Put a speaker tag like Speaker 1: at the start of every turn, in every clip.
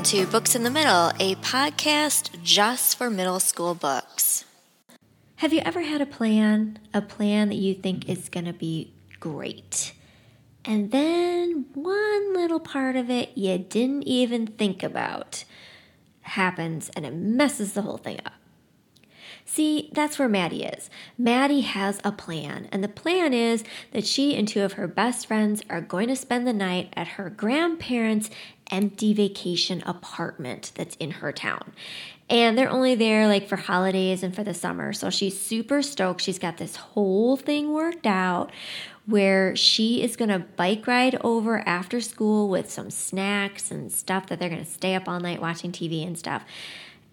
Speaker 1: Welcome to Books in the Middle, a podcast just for middle school books.
Speaker 2: Have you ever had a plan, a plan that you think is going to be great? And then one little part of it you didn't even think about happens and it messes the whole thing up. See, that's where Maddie is. Maddie has a plan, and the plan is that she and two of her best friends are going to spend the night at her grandparents' empty vacation apartment that's in her town. And they're only there like for holidays and for the summer. So she's super stoked. She's got this whole thing worked out where she is going to bike ride over after school with some snacks and stuff that they're going to stay up all night watching TV and stuff.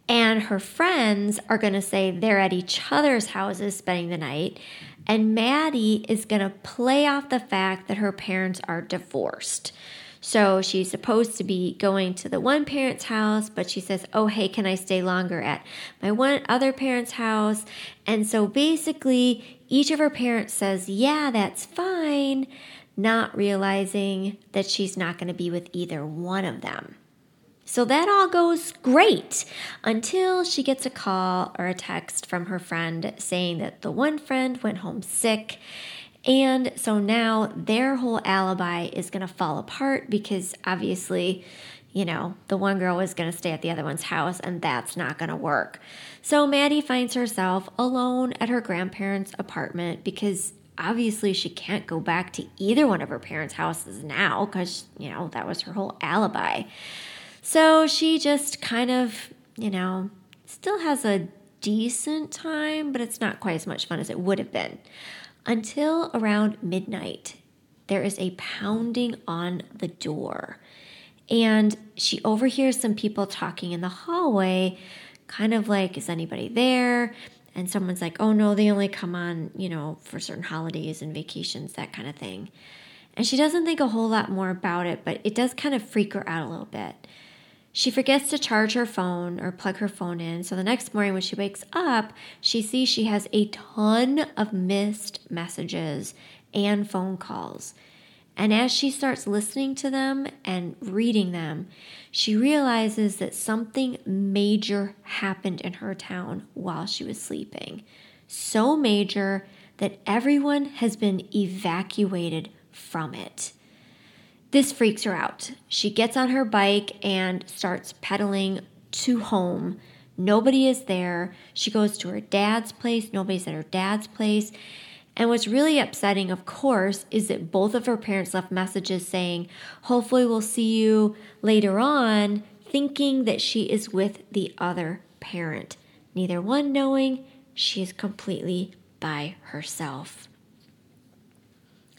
Speaker 2: And her friends are going to say they're at each other's houses spending the night. And Maddie is going to play off the fact that her parents are divorced. So she's supposed to be going to the one parent's house, but she says, Oh, hey, can I stay longer at my one other parent's house? And so basically, each of her parents says, Yeah, that's fine, not realizing that she's not going to be with either one of them. So that all goes great until she gets a call or a text from her friend saying that the one friend went home sick. And so now their whole alibi is going to fall apart because obviously, you know, the one girl was going to stay at the other one's house and that's not going to work. So Maddie finds herself alone at her grandparents' apartment because obviously she can't go back to either one of her parents' houses now because, you know, that was her whole alibi. So she just kind of, you know, still has a decent time, but it's not quite as much fun as it would have been. Until around midnight, there is a pounding on the door. And she overhears some people talking in the hallway, kind of like, is anybody there? And someone's like, oh no, they only come on, you know, for certain holidays and vacations, that kind of thing. And she doesn't think a whole lot more about it, but it does kind of freak her out a little bit. She forgets to charge her phone or plug her phone in, so the next morning when she wakes up, she sees she has a ton of missed messages and phone calls. And as she starts listening to them and reading them, she realizes that something major happened in her town while she was sleeping. So major that everyone has been evacuated from it. This freaks her out. She gets on her bike and starts pedaling to home. Nobody is there. She goes to her dad's place. Nobody's at her dad's place. And what's really upsetting, of course, is that both of her parents left messages saying, Hopefully, we'll see you later on, thinking that she is with the other parent. Neither one knowing she is completely by herself.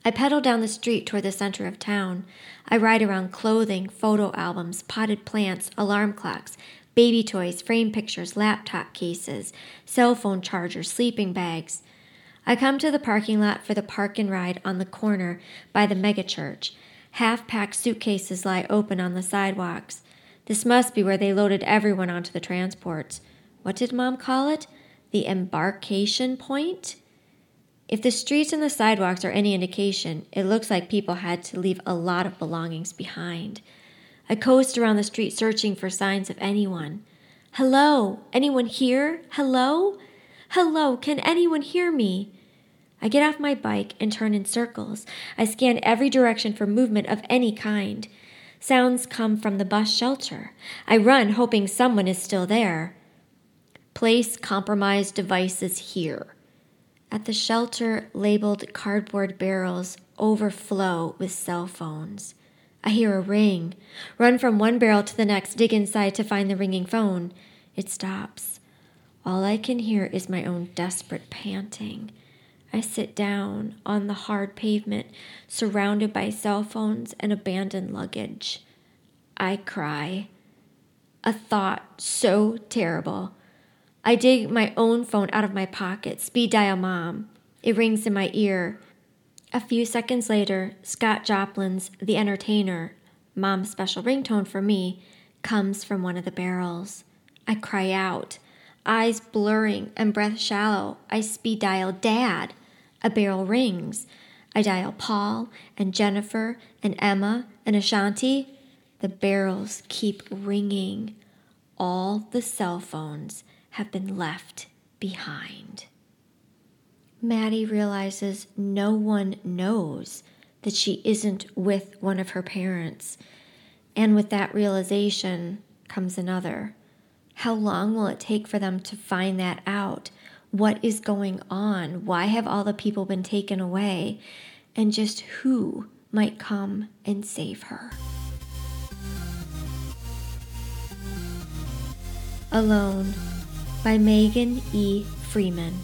Speaker 2: I pedal down the street toward the center of town. I ride around clothing, photo albums, potted plants, alarm clocks, baby toys, frame pictures, laptop cases, cell phone chargers, sleeping bags. I come to the parking lot for the park and ride on the corner by the megachurch. Half packed suitcases lie open on the sidewalks. This must be where they loaded everyone onto the transports. What did Mom call it? The embarkation point? If the streets and the sidewalks are any indication, it looks like people had to leave a lot of belongings behind. I coast around the street searching for signs of anyone. Hello? Anyone here? Hello? Hello? Can anyone hear me? I get off my bike and turn in circles. I scan every direction for movement of any kind. Sounds come from the bus shelter. I run, hoping someone is still there. Place compromised devices here. At the shelter, labeled cardboard barrels overflow with cell phones. I hear a ring. Run from one barrel to the next, dig inside to find the ringing phone. It stops. All I can hear is my own desperate panting. I sit down on the hard pavement, surrounded by cell phones and abandoned luggage. I cry. A thought so terrible I dig my own phone out of my pocket, speed dial mom. It rings in my ear. A few seconds later, Scott Joplin's The Entertainer, mom's special ringtone for me, comes from one of the barrels. I cry out, eyes blurring and breath shallow. I speed dial Dad. A barrel rings. I dial Paul and Jennifer and Emma and Ashanti. The barrels keep ringing. All the cell phones have been left behind. Maddie realizes no one knows that she isn't with one of her parents. And with that realization comes another. How long will it take for them to find that out? What is going on? Why have all the people been taken away? And just who might come and save her? Alone by Megan E. Freeman.